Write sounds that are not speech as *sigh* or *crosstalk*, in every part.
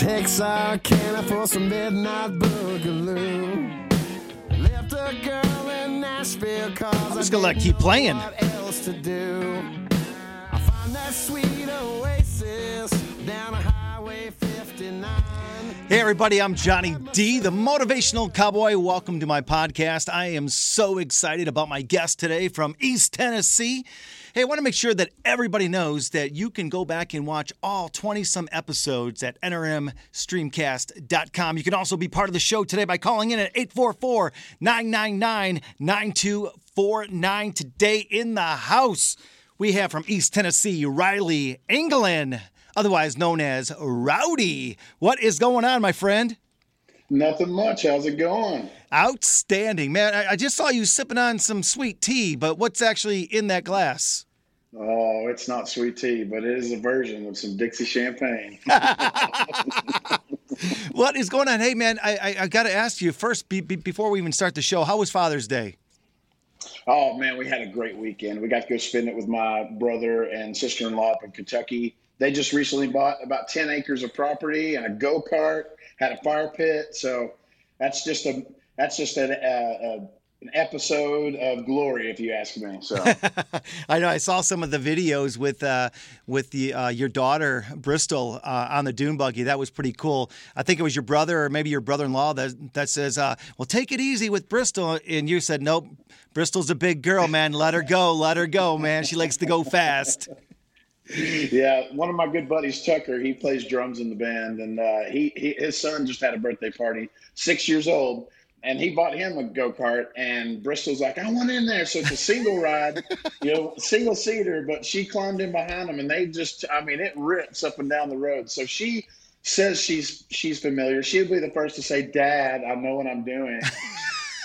Texarkana for some midnight boogaloo. Left a girl in Nashville cause I'm just gonna let it keep playing. else to do. I find that sweet oasis down highway 59. Hey, everybody, I'm Johnny D, the motivational cowboy. Welcome to my podcast. I am so excited about my guest today from East Tennessee. Hey, I want to make sure that everybody knows that you can go back and watch all 20 some episodes at NRMStreamcast.com. You can also be part of the show today by calling in at 844 999 9249. Today in the house, we have from East Tennessee, Riley England otherwise known as Rowdy. What is going on, my friend? Nothing much. How's it going? Outstanding, man. I, I, just saw you sipping on some sweet tea, but what's actually in that glass? Oh, it's not sweet tea, but it is a version of some Dixie champagne. *laughs* *laughs* what is going on? Hey, man, I, I, I got to ask you first be, be, before we even start the show. How was Father's Day? Oh man, we had a great weekend. We got to go spend it with my brother and sister-in-law up in Kentucky. They just recently bought about 10 acres of property and a go-kart, had a fire pit. So that's just a that's just a, a, an episode of glory, if you ask me. So *laughs* I know I saw some of the videos with uh, with the uh, your daughter Bristol uh, on the dune buggy. That was pretty cool. I think it was your brother or maybe your brother-in-law that that says, uh, "Well, take it easy with Bristol," and you said, "Nope, Bristol's a big girl, man. Let her go, let her go, man. She likes to go fast." yeah, one of my good buddies, Tucker, he plays drums in the band, and uh, he, he his son just had a birthday party, six years old, and he bought him a go kart. And Bristol's like, I want in there, so it's a single ride, *laughs* you know, single seater. But she climbed in behind him, and they just, I mean, it rips up and down the road. So she says she's she's familiar. She'll be the first to say, "Dad, I know what I'm doing." *laughs*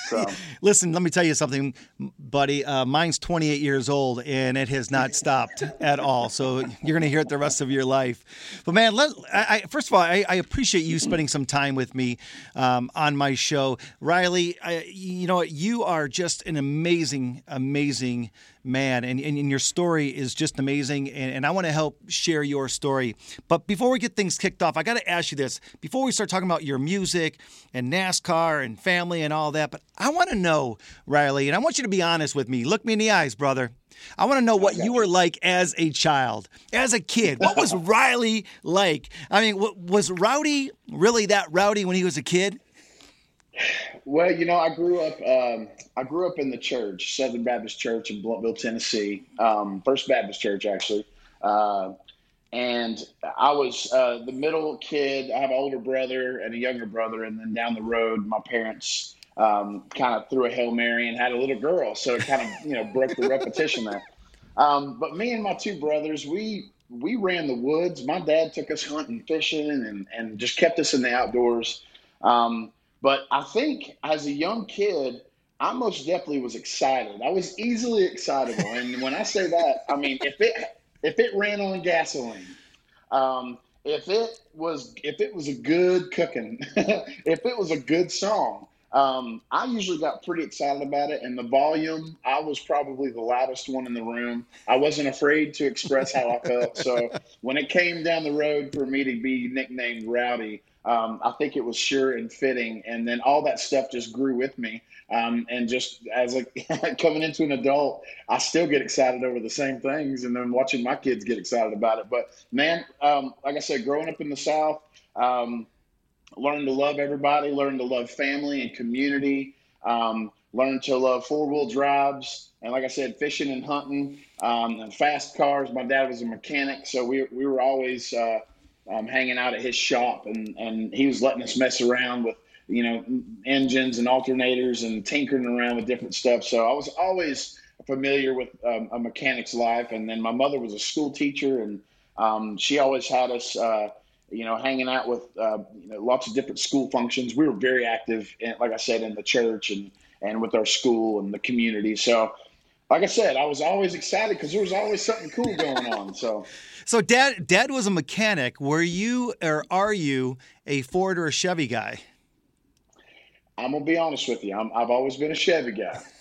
So. *laughs* Listen, let me tell you something, buddy. Uh, mine's 28 years old, and it has not stopped at all. So you're going to hear it the rest of your life. But man, let, I, first of all, I, I, appreciate you spending some time with me um, on my show, Riley. I, you know, you are just an amazing, amazing man, and, and, and your story is just amazing. And, and I want to help share your story. But before we get things kicked off, I got to ask you this: before we start talking about your music and NASCAR and family and all that, but I want to know, Riley, and I want you to be honest with me. Look me in the eyes, brother. I want to know what you were like as a child, as a kid. What was *laughs* Riley like? I mean, was Rowdy really that rowdy when he was a kid? Well, you know, I grew up. Um, I grew up in the church, Southern Baptist Church in Blountville, Tennessee, um, First Baptist Church, actually. Uh, and I was uh, the middle kid. I have an older brother and a younger brother, and then down the road, my parents um, kind of threw a hail mary and had a little girl, so it kind of you know broke the repetition there. Um, but me and my two brothers, we we ran the woods. My dad took us hunting, fishing, and and just kept us in the outdoors. Um, but I think as a young kid, I most definitely was excited. I was easily excitable, and when I say that, I mean if it if it ran on gasoline, um, if it was if it was a good cooking, *laughs* if it was a good song, um, I usually got pretty excited about it. And the volume, I was probably the loudest one in the room. I wasn't afraid to express how I felt. So *laughs* when it came down the road for me to be nicknamed Rowdy, um, I think it was sure and fitting. And then all that stuff just grew with me. Um, and just as a *laughs* coming into an adult, I still get excited over the same things, and then watching my kids get excited about it. But man, um, like I said, growing up in the South, um, learn to love everybody, learn to love family and community, um, learn to love four wheel drives, and like I said, fishing and hunting um, and fast cars. My dad was a mechanic, so we we were always uh, um, hanging out at his shop, and and he was letting us mess around with you know engines and alternators and tinkering around with different stuff. So I was always familiar with um, a mechanic's life, and then my mother was a school teacher, and um, she always had us. Uh, you know, hanging out with uh, you know, lots of different school functions. We were very active, in, like I said, in the church and and with our school and the community. So, like I said, I was always excited because there was always something cool going on. So, *laughs* so dad, dad was a mechanic. Were you or are you a Ford or a Chevy guy? I'm gonna be honest with you. i have always been a Chevy guy. *laughs*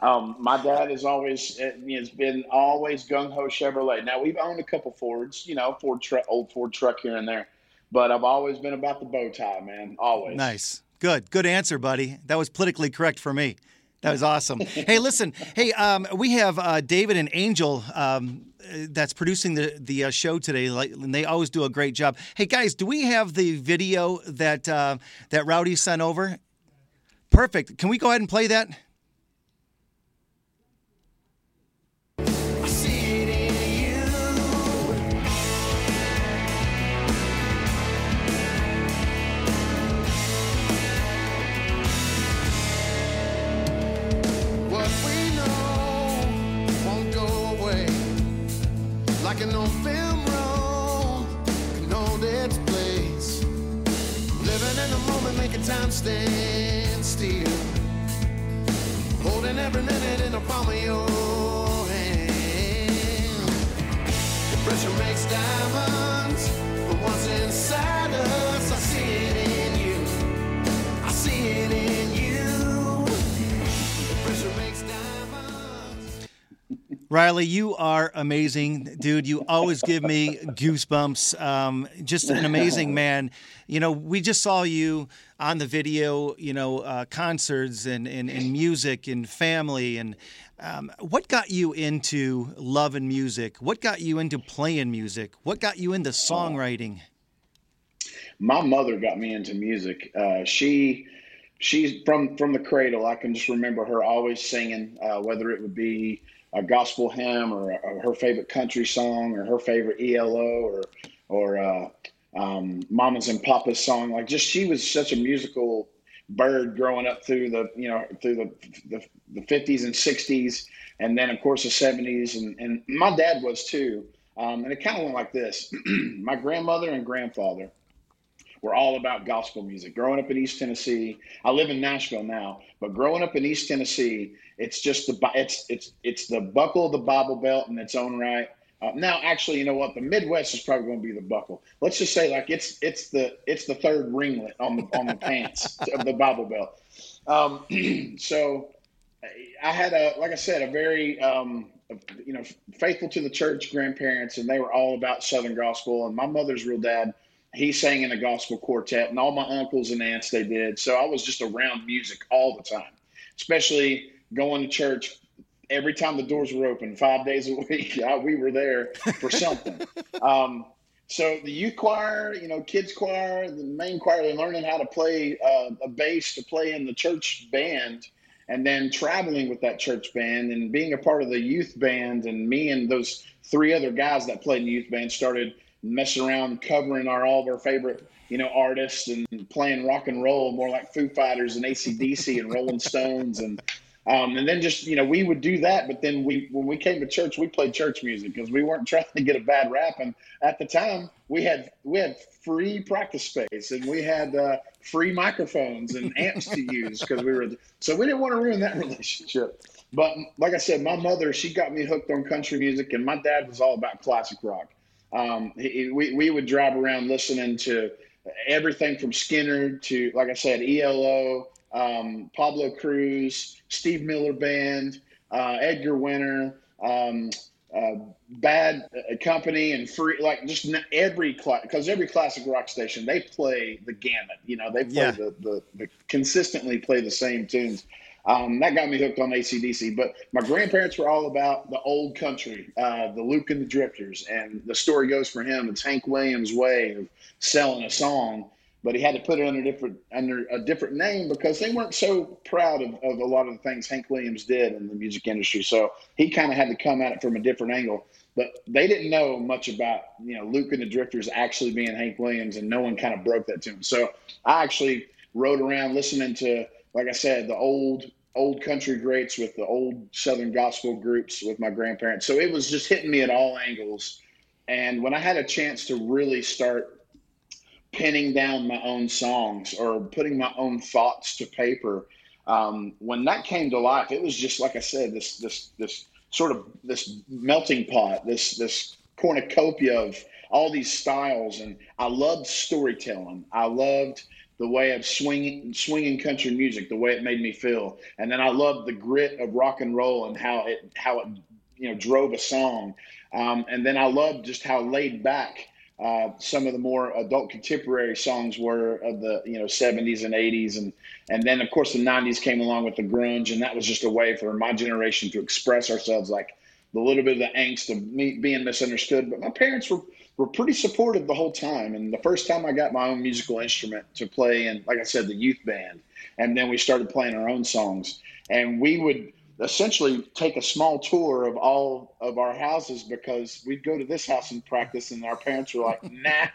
Um, my dad has always has been always gung ho Chevrolet. Now we've owned a couple Fords, you know, Ford truck, old Ford truck here and there, but I've always been about the bow tie, man. Always. Nice. Good. Good answer, buddy. That was politically correct for me. That was awesome. *laughs* hey, listen. Hey, um, we have uh, David and Angel um, that's producing the the uh, show today, like, and they always do a great job. Hey, guys, do we have the video that uh, that Rowdy sent over? Perfect. Can we go ahead and play that? An old film roll, can hold its place. Living in the moment, making time stand still. Holding every minute in the palm of your hand. The pressure makes diamonds, Riley, you are amazing, dude. You always give me goosebumps. Um, just an amazing *laughs* man. You know, we just saw you on the video, you know, uh, concerts and, and, and, music and family. And um, what got you into love and music? What got you into playing music? What got you into songwriting? My mother got me into music. Uh, she she's from from the cradle. I can just remember her always singing, uh, whether it would be a gospel hymn or, or, her favorite country song or her favorite ELO or or uh, um, Mama's and Papa's song. Like just she was such a musical bird growing up through the you know through the the, the 50s and 60s and then of course the 70s and, and my dad was too. Um, and it kind of went like this. *clears throat* My grandmother and grandfather were all about gospel music. Growing up in East Tennessee, I live in Nashville now, but growing up in East Tennessee, it's just the it's it's it's the buckle of the Bible Belt in its own right. Uh, now, actually, you know what? The Midwest is probably going to be the buckle. Let's just say, like it's it's the it's the third ringlet on the on the pants *laughs* of the Bible Belt. Um, *clears throat* so, I had a like I said, a very um, you know faithful to the church grandparents, and they were all about Southern gospel. And my mother's real dad he sang in a gospel quartet, and all my uncles and aunts they did. So I was just around music all the time, especially going to church every time the doors were open, five days a *laughs* week. I, we were there for something. *laughs* um, so the youth choir, you know, kids choir, the main choir, they're learning how to play uh, a bass to play in the church band, and then traveling with that church band and being a part of the youth band. And me and those three other guys that played in the youth band started messing around covering our all of our favorite you know artists and playing rock and roll more like Foo Fighters and ACDC and Rolling *laughs* Stones and um, and then just you know we would do that but then we when we came to church we played church music because we weren't *laughs* trying to get a bad rap. And at the time we had we had free practice space and we had uh, free microphones and amps to use because we were so we didn't want to ruin that *laughs* relationship. But like I said my mother she got me hooked on country music and my dad was all about classic rock um, he, we, we would drive around listening to everything from Skynyrd to, like I said, ELO, um, Pablo Cruise, Steve Miller Band, uh, Edgar Winter, um, uh, Bad Company, and free like just every because every classic rock station they play the gamut. You know, they play yeah. the, the, the consistently play the same tunes. Um, that got me hooked on ACDC. But my grandparents were all about the old country, uh, the Luke and the Drifters. And the story goes for him, it's Hank Williams' way of selling a song. But he had to put it under different under a different name because they weren't so proud of, of a lot of the things Hank Williams did in the music industry. So he kind of had to come at it from a different angle. But they didn't know much about you know Luke and the Drifters actually being Hank Williams, and no one kind of broke that to him. So I actually rode around listening to like I said, the old old country greats with the old Southern gospel groups with my grandparents. So it was just hitting me at all angles. And when I had a chance to really start pinning down my own songs or putting my own thoughts to paper, um, when that came to life, it was just like I said, this this this sort of this melting pot, this this cornucopia of all these styles, and I loved storytelling. I loved the way of swinging swinging country music, the way it made me feel, and then I loved the grit of rock and roll and how it how it you know drove a song, um, and then I loved just how laid back uh, some of the more adult contemporary songs were of the you know 70s and 80s and and then of course the 90s came along with the grunge. And that was just a way for my generation to express ourselves like the little bit of the angst of me being misunderstood. But my parents were were pretty supportive the whole time and the first time I got my own musical instrument to play in like I said the youth band and then we started playing our own songs and we would essentially take a small tour of all of our houses because we'd go to this house and practice, and our parents were like, *laughs* "Nah,"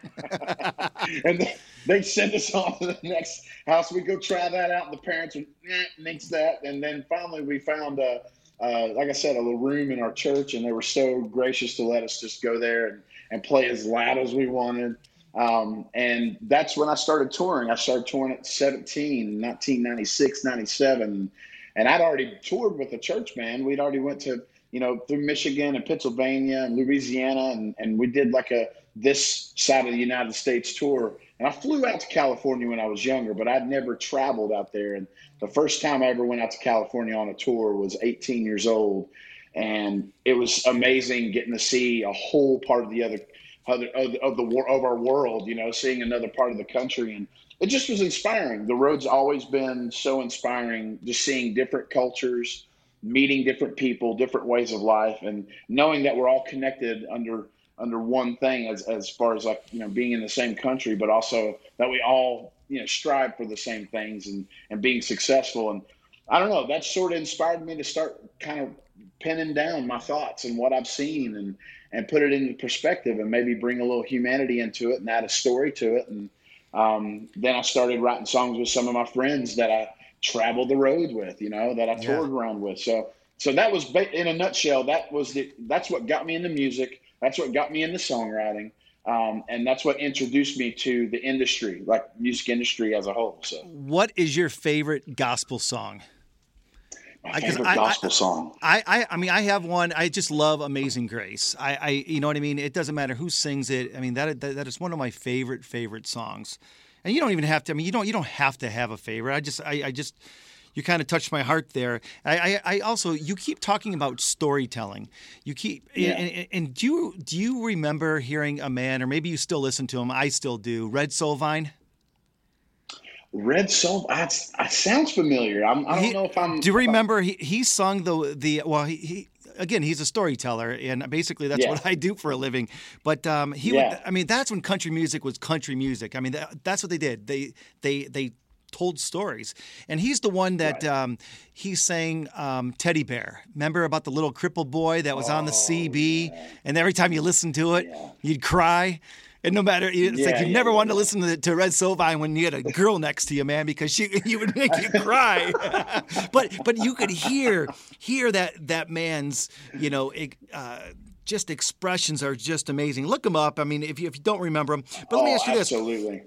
*laughs* and they'd send us *laughs* on to the next house. We'd go try that out, and the parents would nah, nix that, and then finally we found a. Uh, like I said, a little room in our church, and they were so gracious to let us just go there and, and play as loud as we wanted. Um, and that's when I started touring. I started touring at 17, 1996, 97 and I'd already toured with a church band. We'd already went to you know through Michigan and Pennsylvania and Louisiana, and and we did like a this side of the United States tour. And I flew out to California when I was younger, but I'd never traveled out there. And the first time I ever went out to California on a tour was 18 years old, and it was amazing getting to see a whole part of the other. Of the, of the of our world, you know, seeing another part of the country, and it just was inspiring. The road's always been so inspiring, just seeing different cultures, meeting different people, different ways of life, and knowing that we're all connected under under one thing as as far as like you know being in the same country, but also that we all you know strive for the same things and and being successful. And I don't know, that sort of inspired me to start kind of pinning down my thoughts and what I've seen and and put it into perspective and maybe bring a little humanity into it and add a story to it and um, then I started writing songs with some of my friends that I traveled the road with, you know, that I toured yeah. around with. So, so that was in a nutshell. That was the that's what got me into music. That's what got me into songwriting. Um, and that's what introduced me to the industry, like music industry as a whole. So, what is your favorite gospel song? My favorite I, gospel I, song. I, I, I mean, I have one. I just love "Amazing Grace." I, I, you know what I mean. It doesn't matter who sings it. I mean, that, that that is one of my favorite favorite songs. And you don't even have to. I mean, you don't you don't have to have a favorite. I just I, I just you kind of touched my heart there. I, I, I, also you keep talking about storytelling. You keep yeah. and, and, do you do you remember hearing a man, or maybe you still listen to him? I still do. Red Sovine. Red Soul. That, sounds familiar. I'm, I do not know if I'm. Do you remember he, he sung the the well he, he again he's a storyteller and basically that's yeah. what I do for a living. But um, he yeah. would. I mean that's when country music was country music. I mean that, that's what they did. They they they told stories. And he's the one that right. um, he sang um, Teddy Bear. Remember about the little crippled boy that was oh, on the CB? Yeah. And every time you listened to it, yeah. you'd cry. And no matter, it's yeah, like you yeah, never yeah, wanted to listen to, to Red Sovine when you had a girl next to you, man, because she *laughs* you would make you cry. *laughs* but but you could hear hear that that man's you know. Uh, just expressions are just amazing. Look them up. I mean, if you, if you don't remember them, but let me oh, ask you this: absolutely.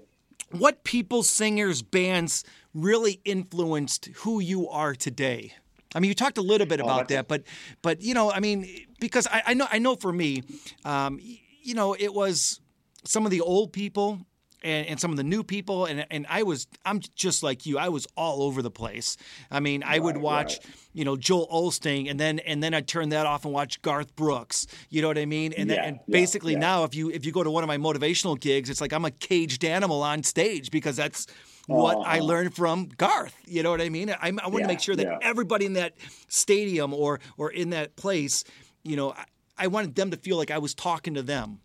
What people, singers, bands really influenced who you are today? I mean, you talked a little bit oh, about oh, that, but but you know, I mean, because I, I know I know for me, um, you know, it was some of the old people and, and, some of the new people and and I was I'm just like you I was all over the place I mean I would watch right. you know Joel Osteen and then and then I'd turn that off and watch Garth Brooks you know what I mean and, yeah, then, and basically yeah, yeah. now if you if you go to one of my motivational gigs it's like I'm a caged animal on stage because that's what uh-huh. I learned from Garth. You know what I mean? I, I want to make sure that everybody in that stadium or or in that place, you know, I, I wanted them to feel like I was talking to them.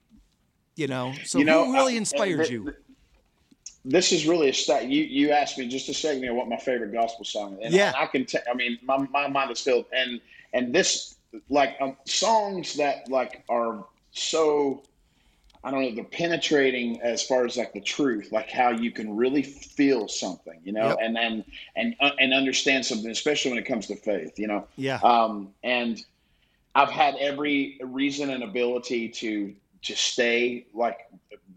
You know, so you know, who really inspires you? This is really a stat. You you asked me just a second ago what my favorite gospel song is. And yeah, I, I can. T- I mean, my my mind is filled, and and this like um, songs that like are so I don't know, they're penetrating as far as like the truth, like how you can really feel something, you know, yep. and and and uh, and understand something, especially when it comes to faith, you know. Yeah. Um, and I've had every reason and ability to to stay like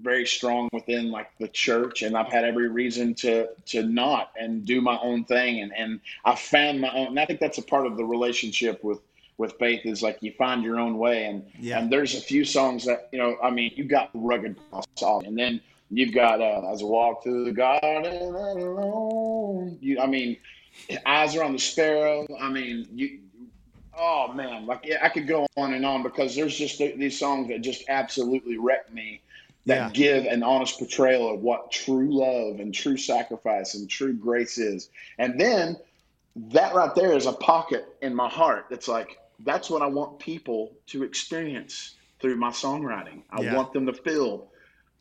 very strong within like the church. And I've had every reason to to not and do my own thing. And and I found my own and I think that's a part of the relationship with with faith is like you find your own way. And yeah. and there's a few songs that you know I mean you got rugged song. And then you've got uh, as I walk through the garden alone. You I mean eyes are on the sparrow. I mean you Oh man, like yeah, I could go on and on because there's just these songs that just absolutely wreck me that Yeah. give an honest portrayal of what true love and true sacrifice and true grace is. And then that right there is a pocket in my heart that's like, that's what I want people to experience through my songwriting. I Yeah. want them to feel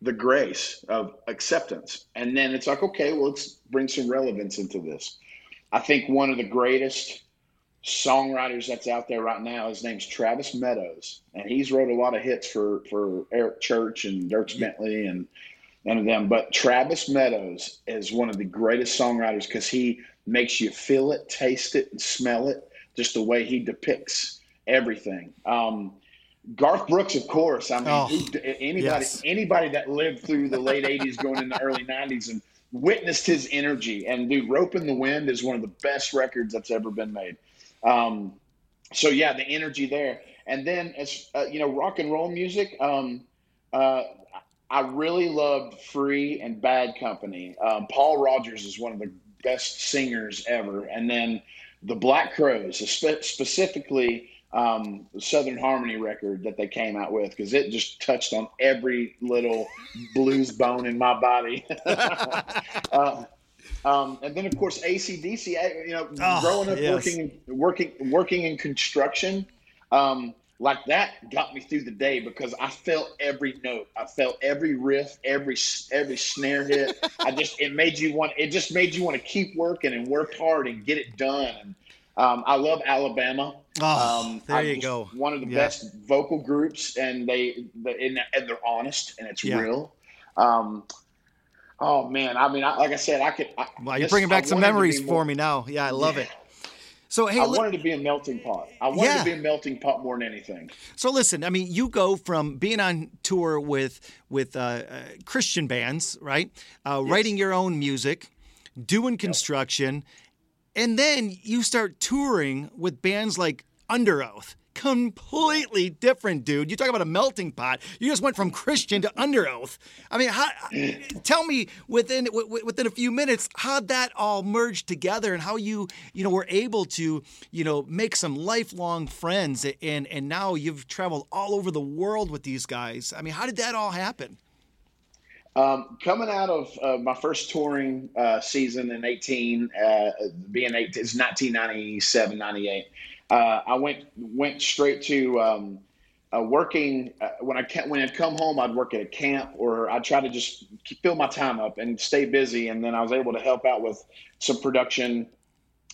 the grace of acceptance. And then it's like, okay, well, let's bring some relevance into this. I think one of the greatest songwriters that's out there right now, his name's Travis Meadows. And he's wrote a lot of hits for, for Eric Church and Dierks Bentley and none of them. But Travis Meadows is one of the greatest songwriters because he makes you feel it, taste it, and smell it, just the way he depicts everything. Um, Garth Brooks, of course. I mean, Oh, who, anybody yes. anybody that lived through the late *laughs* '80s, going into the early '90s, and witnessed his energy. And dude, "Ropin' the Wind" is one of the best records that's ever been made. Um, so yeah, the energy there. And then as uh, you know, rock and roll music. Um, uh, I really loved Free and Bad Company. Um, Paul Rodgers is one of the best singers ever. And then the Black Crowes, spe- specifically um, Southern Harmony record that they came out with, because it just touched on every little blues bone in my body. *laughs* *laughs* uh, um, and then of course ACDC. You know, Oh, growing up yes. working working working in construction. Um, like that got me through the day because I felt every note, I felt every riff, every every snare hit. *laughs* I just it made you want it just made you want to keep working and work hard and get it done. And um, I love Alabama. Oh, Um, there I you go. One of the Yeah. best vocal groups, and they, they and, and they're honest and it's Yeah. real. Um, oh man, I mean, I, like I said, I could. I, Wow, you're this- bringing back I some memories for me now. Yeah, I love Yeah. it. So hey, I li- wanted to be a melting pot. I wanted Yeah. to be a melting pot more than anything. So listen, I mean, you go from being on tour with with uh, uh, Christian bands, right? Uh, Writing your own music, doing construction, and then you start touring with bands like Underoath. Completely different, dude. You talk about a melting pot. You just went from Christian to Underoath. I mean, how, tell me within w- within a few minutes how that all merged together and how you you know were able to you know make some lifelong friends and and now you've traveled all over the world with these guys. I mean, how did that all happen? Um, coming out of uh, my first touring uh, season in 18, uh, being eight, it's 1997, 98. Uh, I went went straight to um, uh, working. Uh, when I ca- when I'd come home, I'd work at a camp, or I'd try to just fill my time up and stay busy. And then I was able to help out with some production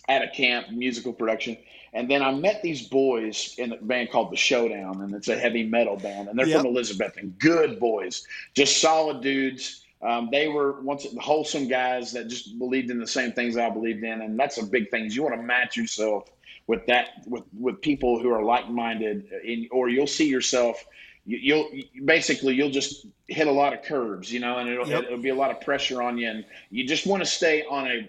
at a camp, musical production. And then I met these boys in a band called The Showdown, and it's a heavy metal band, and they're Yep. from Elizabeth, and good boys, just solid dudes. Um, they were once wholesome guys that just believed in the same things I believed in, and that's a big thing. Is you want to match yourself with that with with people who are like minded, in or you'll see yourself. you- You'll you- basically you'll just hit a lot of curves, you know, and it'll, Yep. it'll be a lot of pressure on you, and you just want to stay on a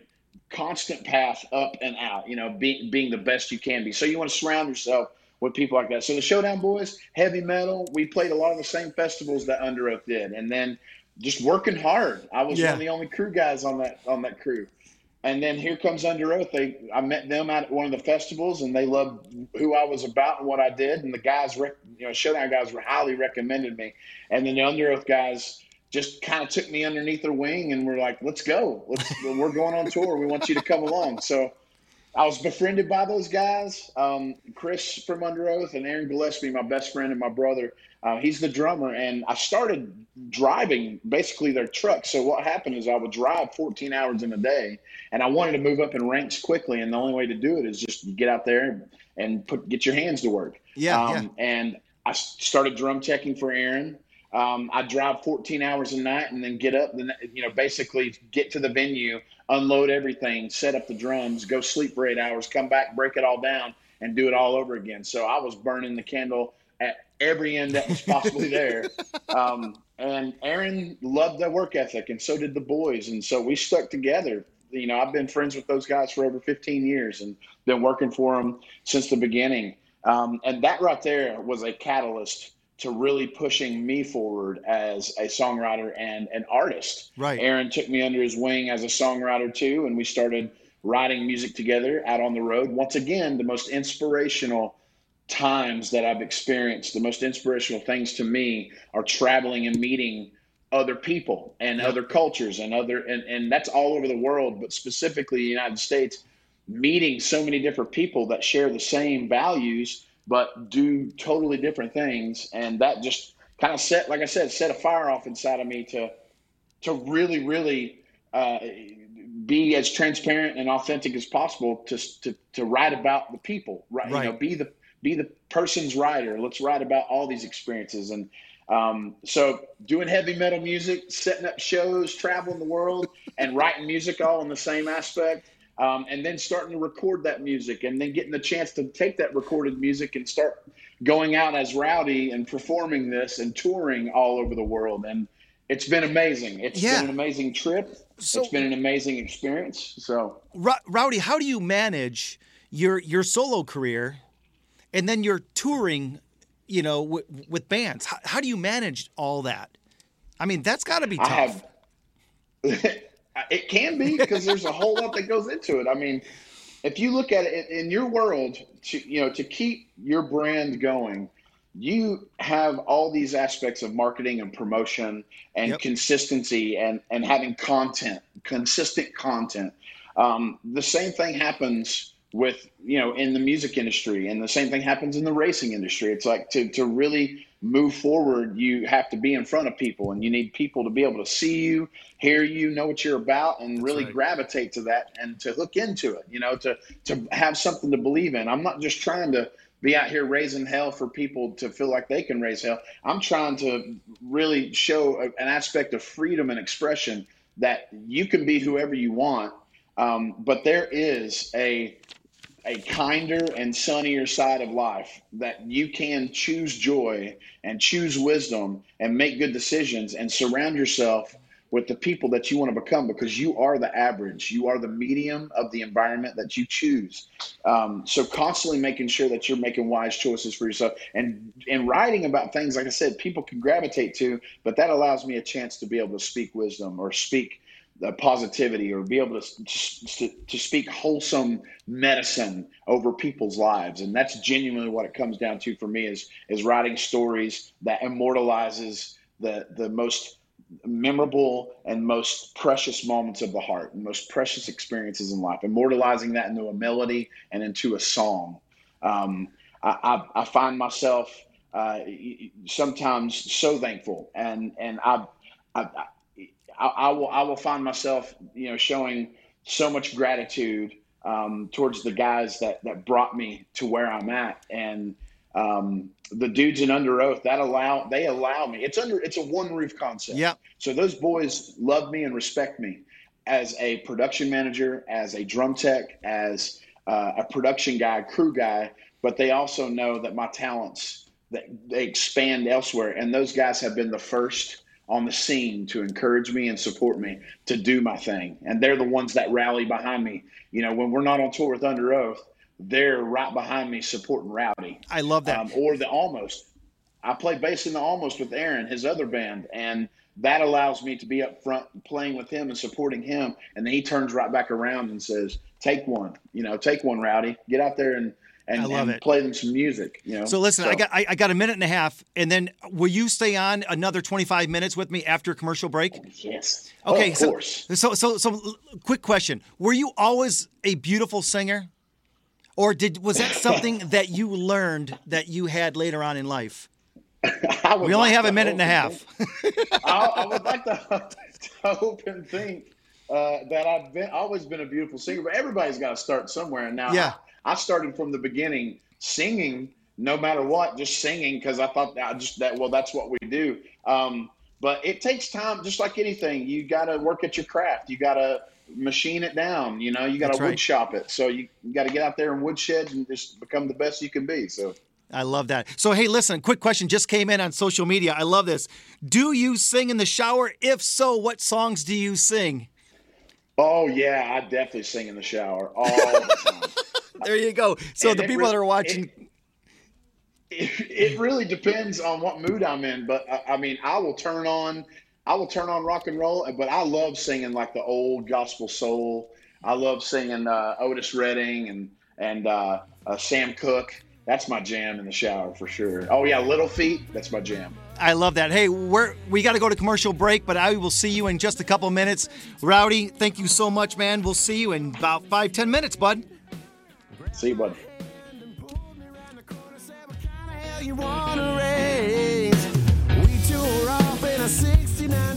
constant path up and out, you know, being being the best you can be. So you want to surround yourself with people like that. So the Showdown Boys, heavy metal, we played a lot of the same festivals that Underoath did, and then just working hard. I was Yeah. one of the only crew guys on that on that crew. And then here comes Underoath. They I met them at one of the festivals, and they loved who I was about and what I did. And the guys, rec- you know, Showdown guys, were highly recommended me. And then the Underoath guys just kind of took me underneath their wing and were like, "Let's go. Let's. *laughs* we're going on tour. We want you to come along." So I was befriended by those guys. Um, Chris from Underoath and Aaron Gillespie, my best friend and my brother. Uh, he's the drummer, and I started driving basically their truck. So what happened is I would drive 14 hours in a day, and I wanted to move up in ranks quickly. And the only way to do it is just get out there and put get your hands to work. Yeah, Um, And I started drum checking for Aaron. Um, I drive 14 hours a night and then get up, and you know, basically get to the venue, unload everything, set up the drums, go sleep for eight hours, come back, break it all down, and do it all over again. So I was burning the candle at every end that was possibly there. *laughs* Um, and Aaron loved that work ethic, and so did the boys. And so we stuck together. You know, I've been friends with those guys for over 15 years and been working for them since the beginning. Um, and that right there was a catalyst to really pushing me forward as a songwriter and an artist. Right. Aaron took me under his wing as a songwriter too, and we started writing music together out on the road. Once again, the most inspirational times that I've experienced, the most inspirational things to me are traveling and meeting other people and other cultures and other and, and that's all over the world but specifically the united states meeting so many different people that share the same values but do totally different things and that just kind of set like i said set a fire off inside of me to to really really uh, be as transparent and authentic as possible to, to, to write about the people right, right. you know be the be the person's writer let's write about all these experiences and um, so doing heavy metal music, setting up shows, traveling the world, and writing music all in the same aspect. Um, and then starting to record that music, and then getting the chance to take that recorded music and start going out as Rowdy and performing this and touring all over the world. And it's been amazing. It's yeah. been an amazing trip. So, it's been an amazing experience. So, Rowdy, how do you manage your your solo career and then you're touring you know, w- with bands. How, how, do you manage all that? I mean, that's got to be tough. *laughs* It can be because there's a whole lot that goes into it. I mean, if you look at it in your world, to, you know, to keep your brand going, you have all these aspects of marketing and promotion and yep. consistency and, and having content, consistent content. Um, the same thing happens with you know in the music industry. And the same thing happens in the racing industry. It's like to, to really move forward you have to be in front of people and you need people to be able to see you hear you know what you're about and really right. gravitate to that and to hook into it you know to to have something to believe in. I'm not just trying to be out here raising hell for people to feel like they can raise hell. I'm trying to really show an aspect of freedom and expression that you can be whoever you want. Um, but there is a a kinder and sunnier side of life that you can choose joy and choose wisdom and make good decisions and surround yourself with the people that you want to become because you are the average. You are the medium of the environment that you choose. Um, so constantly making sure that you're making wise choices for yourself and and writing about things like i said people can gravitate to but that allows me a chance to be able to speak wisdom or speak the positivity or be able to, to, to speak wholesome medicine over people's lives. And that's genuinely what it comes down to for me is is writing stories that immortalizes the the most memorable and most precious moments of the heart and most precious experiences in life. Immortalizing that into a melody and into a song. Um, I, I, I, find myself uh, sometimes so thankful. And and I, I I, I, will I will find myself you know showing so much gratitude um, towards the guys that that brought me to where I'm at. And um, the dudes in Underoath that allow they allow me it's under it's a one roof concept. Yeah. So those boys love me and respect me as a production manager as a drum tech as uh, a production guy crew guy but they also know that my talents that they expand elsewhere. And those guys have been the first on the scene to encourage me and support me to do my thing. And they're the ones that rally behind me. You know, when we're not on tour with Underoath, they're right behind me supporting Rowdy. I love that. Um, or the Almost. I play bass in the Almost with Aaron, his other band, and that allows me to be up front playing with him and supporting him. And then he turns right back around and says, "Take one, you know, take one, Rowdy. Get out there and and, I love and it. play them some music. You know. So listen, so, I got I, I, got a minute and a half, and then will you stay on another twenty five minutes with me after commercial break? Yes. Okay. Oh, of so, course. So so so quick question: Were you always a beautiful singer, or did was that something *laughs* that you learned that you had later on in life? we only like have a minute and a half. I, I, would like to, *laughs* to hope and think uh, that I've been always been a beautiful singer, but everybody's got to start somewhere. And now, yeah. I started from the beginning singing no matter what, just singing because I thought I just that well that's what we do. Um, but it takes time, just like anything. You got to work at your craft. You got to machine it down. You know, you got to wood shop it. So you, you got to get out there and woodshed and just become the best you can be. So. I love that. So, hey, listen, quick question just came in on social media. I love this. Do you sing in the shower? If so, what songs do you sing? Oh, yeah, I definitely sing in the shower all the time. *laughs* there you go. So and the people that are watching. It, it, really depends on what mood I'm in, but I, I mean, I will turn on, I will turn on rock and roll, but I love singing like the old gospel soul. I love singing uh, Otis Redding and and uh, uh, Sam Cooke. That's my jam in the shower for sure. Oh yeah, Little Feat. That's my jam. I love that. Hey, we're, we got to go to commercial break, but I will see you in just a couple minutes. Rowdy, thank you so much, man. We'll see you in about five ten minutes, bud. See you, bud. you wanna raise. We two are off in a 69